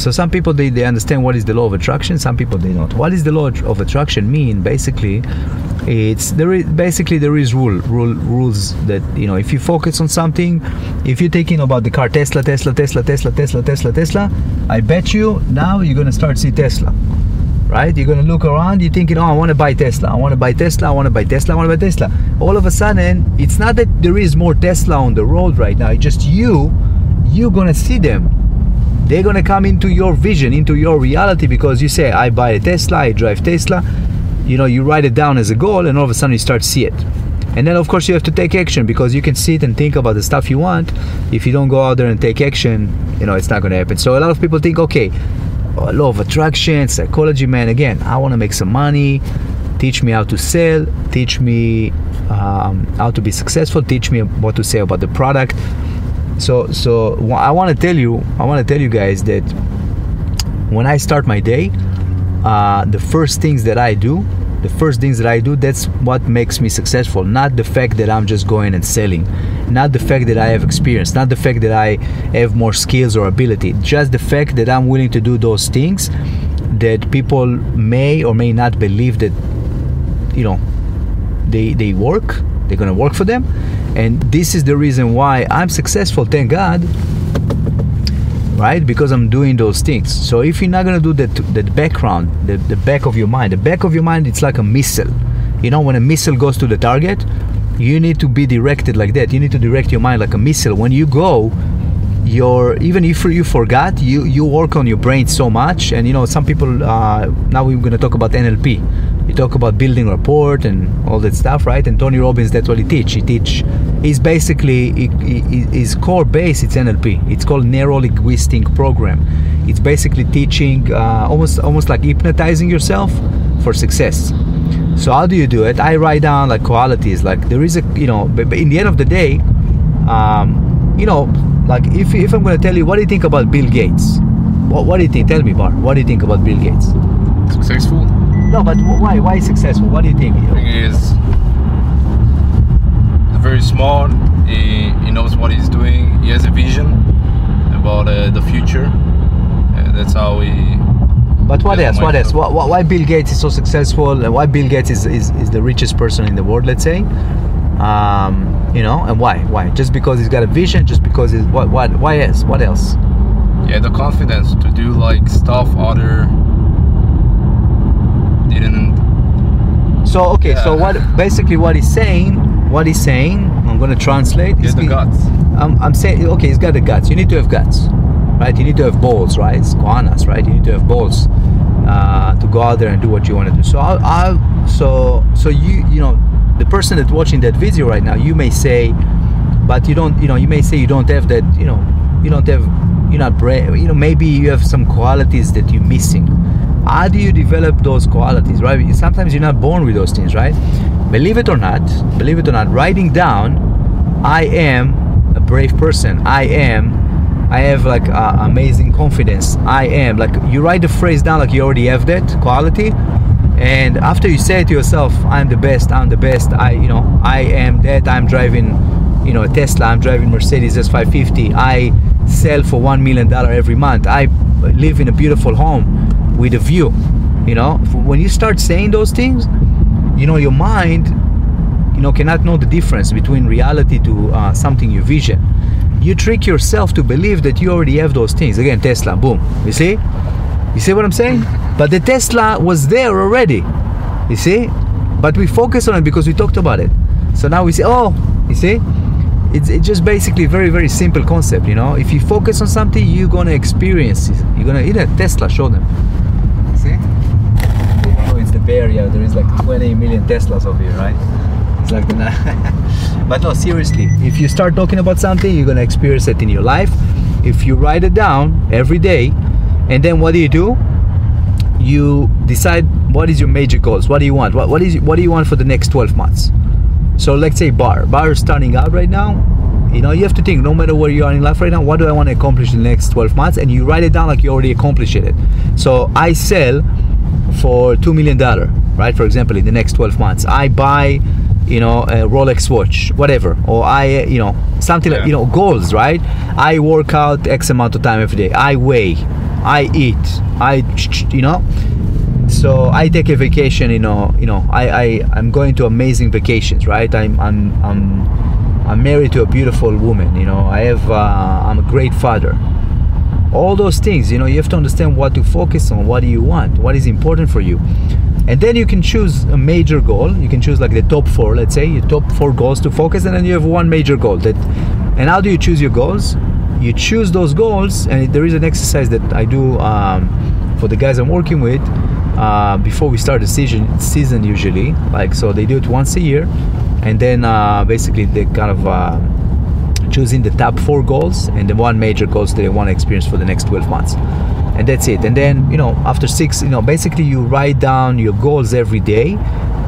So some people they, they understand what is the law of attraction. Some people they don't. What is the law of attraction mean? Basically, it's there is basically there is rule rule rules that you know if you focus on something, if you're thinking about the car Tesla Tesla Tesla Tesla Tesla Tesla Tesla, I bet you now you're gonna start see Tesla. Right? You're gonna look around. You're thinking, "Oh, I want to buy Tesla. I want to buy Tesla. I want to buy Tesla. I want to buy Tesla." All of a sudden, it's not that there is more Tesla on the road right now. It's just you. You're gonna see them they're gonna come into your vision, into your reality because you say, I buy a Tesla, I drive Tesla. You know, you write it down as a goal, and all of a sudden you start to see it. And then, of course, you have to take action because you can sit and think about the stuff you want. If you don't go out there and take action, you know, it's not going to happen. So, a lot of people think, okay, oh, law of attraction, psychology, man, again, I want to make some money. Teach me how to sell, teach me um, how to be successful, teach me what to say about the product so so i want to tell you i want to tell you guys that when i start my day uh, the first things that i do the first things that i do that's what makes me successful. Not the fact that i'm just going and selling. Not the fact that i have experience. Not the fact that i have more skills or ability. Just the fact that i'm willing to do those things that people may or may not believe that you know they they work they're gonna work for them and this is the reason why i'm successful thank god right? Because i'm doing those things. So if you're not to do that that background the, the back of your mind the back of your mind it's like a missile. You know when a missile goes to the target you need to be directed like that. You need to direct your mind like a missile. When you go your even if you forgot you you work on your brain so much. And you know some people uh, now we're going to talk about nlp you talk about building rapport and all that stuff right and tony robbins that's what he teach he teach is basically his core base it's nlp it's called neuro linguistic program it's basically teaching uh, almost almost like hypnotizing yourself for success so how do you do it i write down like qualities like there is a you know but in the end of the day um, you know like, if, if I'm going to tell you, what do you think about Bill Gates? What, what do you think? Tell me, Bar. What do you think about Bill Gates? Successful? No, but why? Why successful? What do you think? I think he is very smart. He, he knows what he's doing. He has a vision about uh, the future. Uh, that's how he. But what else? What else? Why, why Bill Gates is so successful and why Bill Gates is, is, is the richest person in the world, let's say? Um, you know and why why just because he's got a vision just because he's what what why else what else yeah the confidence to do like stuff other didn't so okay yeah. so what basically what he's saying what he's saying i'm going to translate Get the guts. I'm, I'm saying okay he's got the guts. You need to have guts right? You need to have balls right? It's guanas right? You need to have balls uh, to go out there and do what you want to do. So I'll, I'll so so you you know the person that's watching that video right now, you may say, but you don't, you know, you may say you don't have that, you know, you don't have, you're not brave, you know, maybe you have some qualities that you're missing. How do you develop those qualities, right? Sometimes you're not born with those things, right? Believe it or not, believe it or not, writing down, I am a brave person. I am I have like uh, amazing confidence. I am like you write the phrase down like you already have that quality, and after you say it to yourself i'm the best i'm the best i you know i am that i'm driving you know a tesla i'm driving mercedes s550 i sell for one million dollar every month i live in a beautiful home with a view you know when you start saying those things you know your mind you know cannot know the difference between reality to uh, something you vision you trick yourself to believe that you already have those things again tesla boom you see you see what i'm saying but the Tesla was there already. You see? But we focus on it because we talked about it. So now we say, oh, you see? It's, it's just basically very, very simple concept, you know? If you focus on something, you're gonna experience it. You're gonna, either Tesla, show them. See? Oh, it's the Bay Area. There is like 20 million Teslas over here, right? It's like but no, seriously, if you start talking about something, you're gonna experience it in your life. If you write it down every day, and then what do you do? you decide what is your major goals what do you want what, what is what do you want for the next 12 months so let's say bar bar is starting out right now you know you have to think no matter where you are in life right now what do i want to accomplish in the next 12 months and you write it down like you already accomplished it so i sell for two million dollar right for example in the next 12 months i buy you know a rolex watch whatever or i you know something yeah. like you know goals right i work out x amount of time every day i weigh I eat. I, you know. So I take a vacation. You know. You know. I I I'm going to amazing vacations. Right. I'm I'm I'm I'm married to a beautiful woman. You know. I have. Uh, I'm a great father. All those things. You know. You have to understand what to focus on. What do you want? What is important for you? and then you can choose a major goal you can choose like the top four let's say your top four goals to focus and then you have one major goal that and how do you choose your goals you choose those goals and there is an exercise that i do um, for the guys i'm working with uh, before we start the season season usually like so they do it once a year and then uh, basically they kind of uh, choosing the top four goals and the one major goals that they want to experience for the next 12 months. And that's it. And then you know after six you know basically you write down your goals every day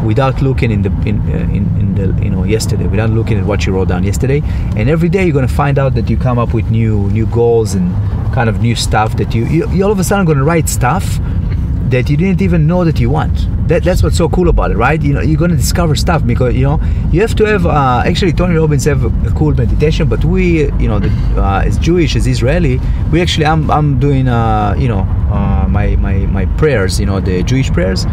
without looking in the in, uh, in, in the you know yesterday without looking at what you wrote down yesterday. And every day you're going to find out that you come up with new new goals and kind of new stuff that you you, you all of a sudden going to write stuff that you didn't even know that you want. That, that's what's so cool about it, right? You know, you're gonna discover stuff because you know you have to have. Uh, actually, Tony Robbins have a, cool meditation, but we, you know, the, uh, as Jewish as Israeli, we actually I'm I'm doing uh, you know uh, my my my prayers, you know, the Jewish prayers.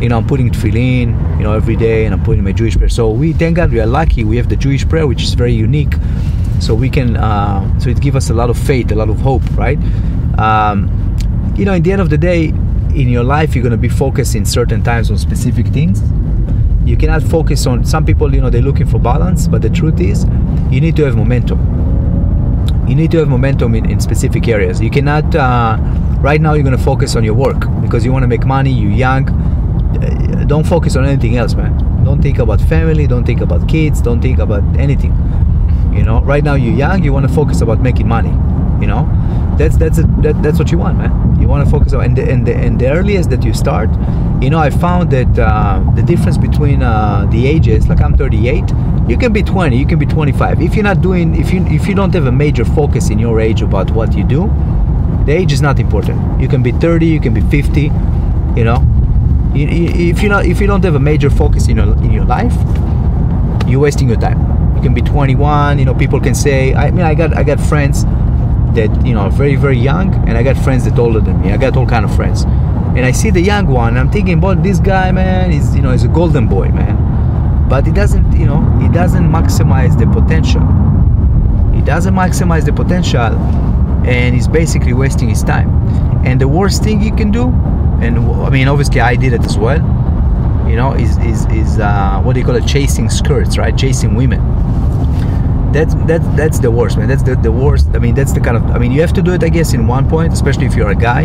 You know, I'm putting tefillin, you know, every day, and I'm putting my Jewish prayer. So we thank God we are lucky. We have the Jewish prayer, which is very unique. So we can, uh, so it gives us a lot of faith, a lot of hope, right? Um, you know, in the end of the day, in your life you're going to be focused in certain times on specific things. You cannot focus on some people you know they're looking for balance but the truth is you need to have momentum. You need to have momentum in, in specific areas. You cannot uh, right now you're going to focus on your work because you want to make money you're young. Uh, don't focus on anything else man. Don't think about family don't think about kids don't think about anything. You know right now you're young you want to focus about making money you know? That's that's a, that, that's what you want man you want to focus on and the, and the, and the earliest that you start you know i found that uh, the difference between uh, the ages like i'm 38 you can be 20 you can be 25 if you're not doing if you if you don't have a major focus in your age about what you do the age is not important. You can be 30 you can be 50 you know. If you not if you don't have a major focus in your in your life you're wasting your time. You can be 21 you know people can say i mean i got i got friends that you know very very young and i got friends that older than me. I got all kind of friends. And i see the young one i'm thinking about this guy man is you know he's a golden boy man. But he doesn't you know he doesn't maximize the potential. He doesn't maximize the potential and he's basically wasting his time. And the worst thing he can do and i mean obviously i did it as well you know is is, is uh, what do you call it? Chasing skirts right? Chasing women that's that's that's the worst man. That's the, the worst. I mean that's the kind of i mean you have to do it i guess in one point especially if you're a guy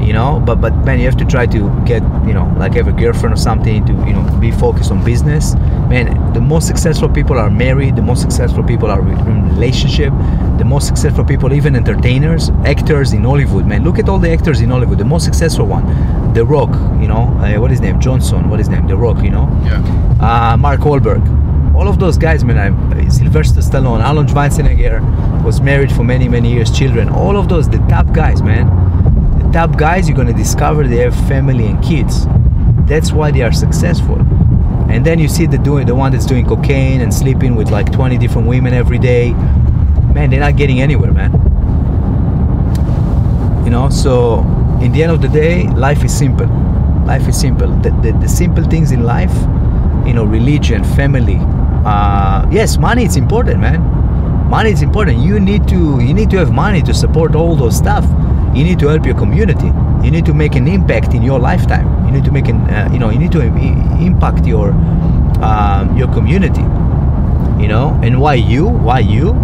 you know? But but man you have to try to get you know like have a girlfriend or something to you know be focused on business. Man the most successful people are married the most successful people are in relationship the most successful people even entertainers actors in hollywood man. Look at all the actors in hollywood the most successful one. The rock you know uh, what is his name? Johnson what is his name? The rock you know? Yeah. Uh, mark Wahlberg all of those guys, man, I, Sylvester Stallone, Arnold Schwarzenegger was married for many, many years, children. All of those, the top guys, man. The top guys, you're gonna discover they have family and kids. That's why they are successful. And then you see the doing the one that's doing cocaine and sleeping with like 20 different women every day. Man, they're not getting anywhere, man. You know, so in the end of the day, life is simple. Life is simple. The, the, the simple things in life, you know, religion, family, uh, yes money is important man. Money is important. You need to you need to have money to support all those stuff. You need to help your community. You need to make an impact in your lifetime. You need to make an uh, you know you need to impact your um, your community you know? And why you why you?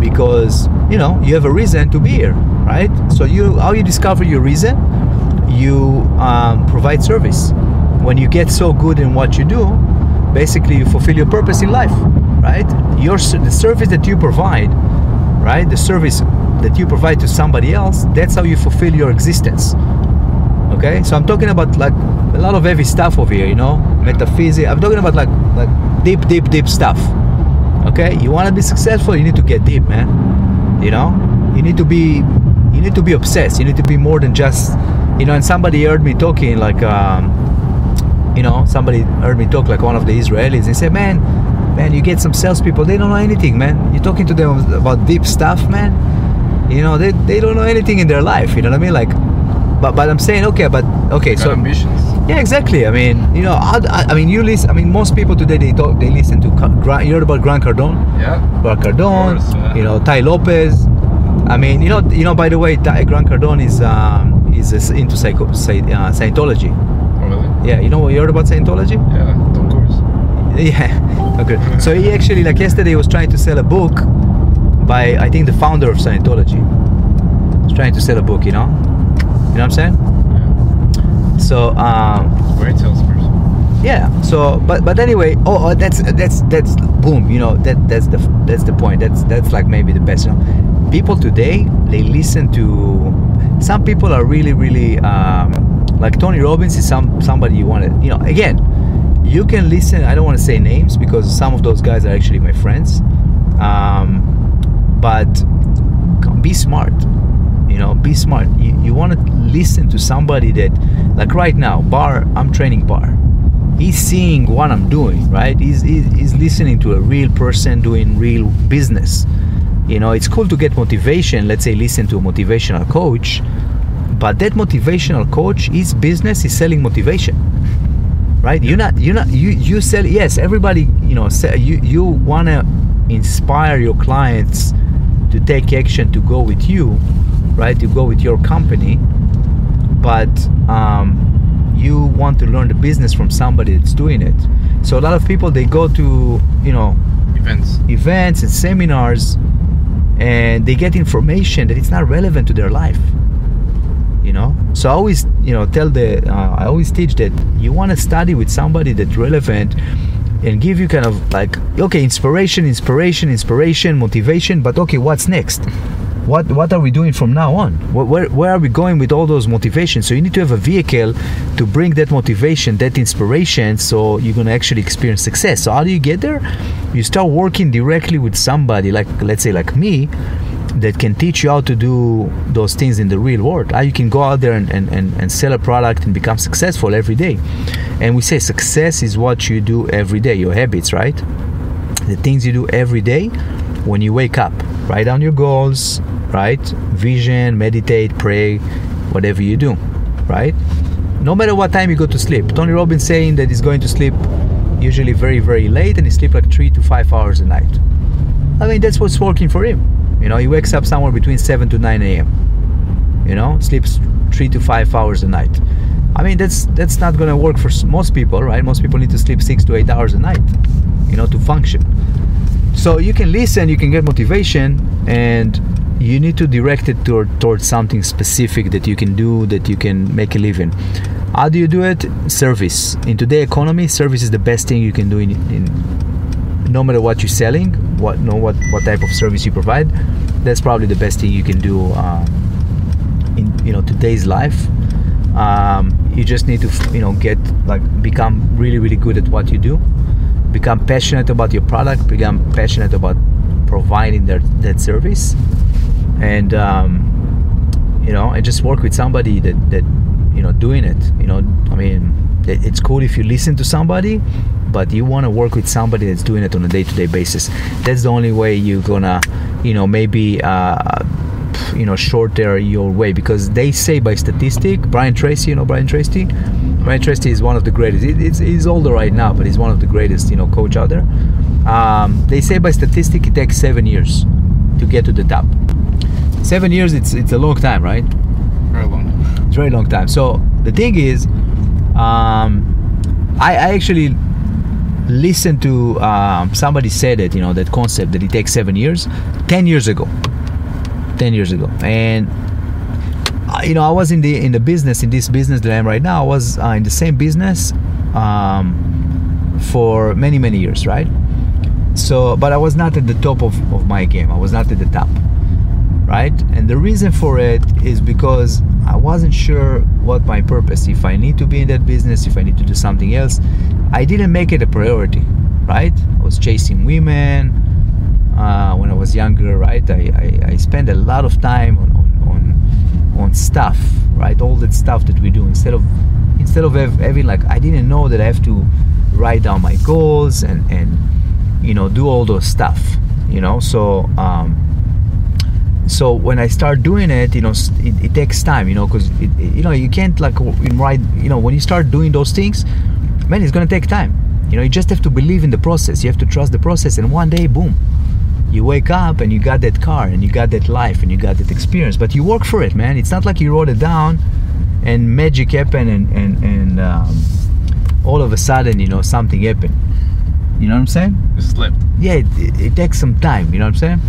Because you know you have a reason to be here right? So you how you discover your reason? You um, provide service. When you get so good in what you do basically you fulfill your purpose in life right? Your the service that you provide right? The service that you provide to somebody else that's how you fulfill your existence. Okay? So i'm talking about like a lot of heavy stuff over here you know? Metaphysics i'm talking about like like deep deep deep stuff. Okay? You want to be successful you need to get deep man. You know? You need to be you need to be obsessed. You need to be more than just you know and somebody heard me talking like um, you know, somebody heard me talk like one of the Israelis. They said, "Man, man, you get some salespeople. They don't know anything, man. You're talking to them about deep stuff, man. you know they, they don't know anything in their life you know what i mean like but but i'm saying okay but okay so ambitions. yeah exactly i mean you know I, I, I mean you listen i mean most people today they talk they listen to Ca- Gra- you heard about grant cardone Yeah. grant cardone course, yeah. you know Tai Lopez i mean you know you know by the way Ty, grant cardone is um is into psycho, uh, scientology? Yeah you know what you heard about scientology Yeah, of course. yeah. Okay. So he actually, like yesterday, he was trying to sell a book by I think the founder of Scientology. He's trying to sell a book, you know. You know what I'm saying? Yeah. So um, Great salesperson. yeah. So but but anyway, oh, oh that's that's that's boom. You know that that's the that's the point. That's that's like maybe the best. You know, people today they listen to. Some people are really really um, like Tony Robbins is some somebody you want to you know again. You can listen. I don't want to say names because some of those guys are actually my friends. Um, but be smart you know be smart you, you want to listen to somebody that like right now bar i'm training bar he's seeing what i'm doing right he's, he's, he's listening to a real person doing real business you know it's cool to get motivation let's say listen to a motivational coach but that motivational coach his business is selling motivation. Right? You're not you're not you you sell yes everybody you know you you want to inspire your clients to take action to go with you right? To go with your company. But um, you want to learn the business from somebody that's doing it. So a lot of people they go to you know Events. events and seminars and they get information that it's not relevant to their life you know? So i always you know tell the uh, i always teach that you want to study with somebody that's relevant and give you kind of like okay inspiration inspiration inspiration motivation but okay what's next? What what are we doing from now on? Where, where, where are we going with all those motivations? So you need to have a vehicle to bring that motivation that inspiration so you're going to actually experience success. So how do you get there? You start working directly with somebody like let's say like me that can teach you how to do those things in the real world. How you can go out there and, and, and, and sell a product and become successful every day. And we say success is what you do every day your habits right? The things you do every day when you wake up. Write down your goals right? Vision meditate pray whatever you do right? No matter what time you go to sleep. Tony robbins saying that he's going to sleep usually very very late and he sleep like three to five hours a night. I mean that's what's working for him you know he wakes up somewhere between 7 to 9 a.m you know sleeps three to five hours a night. I mean that's that's not going to work for most people right? Most people need to sleep six to eight hours a night you know to function. So you can listen you can get motivation and you need to direct it toward, towards something specific that you can do that you can make a living. How do you do it? Service. In today's economy service is the best thing you can do in, in no matter what you're selling what know what what type of service you provide that's probably the best thing you can do um, in you know today's life. Um, you just need to you know get like become really really good at what you do. Become passionate about your product. Become passionate about providing that that service. And um, you know and just work with somebody that that you know doing it. You know i mean it's cool if you listen to somebody but you want to work with somebody that's doing it on a day-to-day basis. That's the only way you're gonna you know maybe uh, you know shorter your way because they say by statistic brian tracy you know brian tracy? Brian tracy is one of the greatest. It's, he's older right now but he's one of the greatest you know coach out there. Um, they say by statistic it takes seven years to get to the top. Seven years it's it's a long time right? Very long. it's very long time. So the thing is um, I, I actually listened to um, somebody said it you know that concept that it takes seven years 10 years ago. 10 years ago. And uh, you know i was in the in the business in this business that i'm right now i was uh, in the same business um, for many many years right? So but i was not at the top of, of my game. I was not at the top right? And the reason for it is because i wasn't sure what my purpose if i need to be in that business if i need to do something else. I didn't make it a priority right? I was chasing women. Uh, when i was younger right i, I, I spent a lot of time on, on, on, on stuff right? All that stuff that we do instead of instead of hav- having like i didn't know that i have to write down my goals and and you know do all those stuff you know? So um, so when I start doing it, you know, it, it takes time, you know, because you know you can't like in right, you know, when you start doing those things, man, it's gonna take time. You know, you just have to believe in the process. You have to trust the process, and one day, boom, you wake up and you got that car and you got that life and you got that experience. But you work for it, man. It's not like you wrote it down and magic happened and and and um, all of a sudden, you know, something happened. You know what I'm saying? You slept. yeah, it, it, it takes some time. You know what I'm saying?